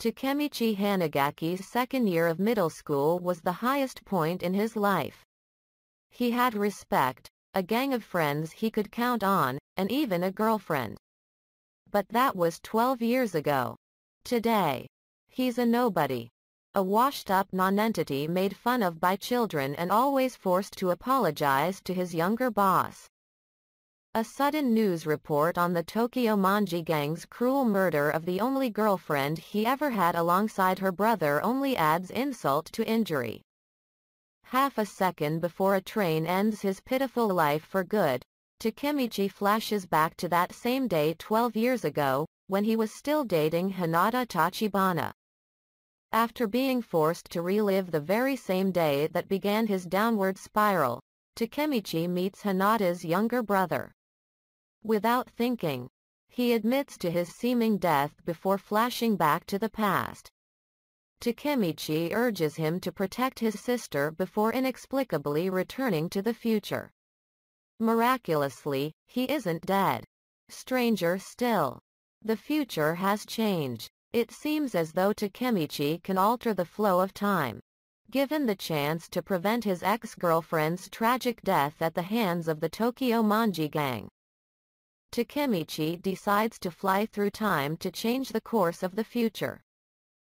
Takemichi Hanagaki's second year of middle school was the highest point in his life. He had respect, a gang of friends he could count on, and even a girlfriend. But that was 12 years ago. Today, he's a nobody. A washed-up nonentity made fun of by children and always forced to apologize to his younger boss. A sudden news report on the Tokyo Manji gang's cruel murder of the only girlfriend he ever had alongside her brother only adds insult to injury. Half a second before a train ends his pitiful life for good, Takemichi flashes back to that same day 12 years ago, when he was still dating Hinata Tachibana. After being forced to relive the very same day that began his downward spiral, Takemichi meets Hinata's younger brother. Without thinking, he admits to his seeming death before flashing back to the past. Takemichi urges him to protect his sister before inexplicably returning to the future. Miraculously, he isn't dead. Stranger still. The future has changed. It seems as though Takemichi can alter the flow of time. Given the chance to prevent his ex-girlfriend's tragic death at the hands of the Tokyo Manji gang. Takemichi decides to fly through time to change the course of the future.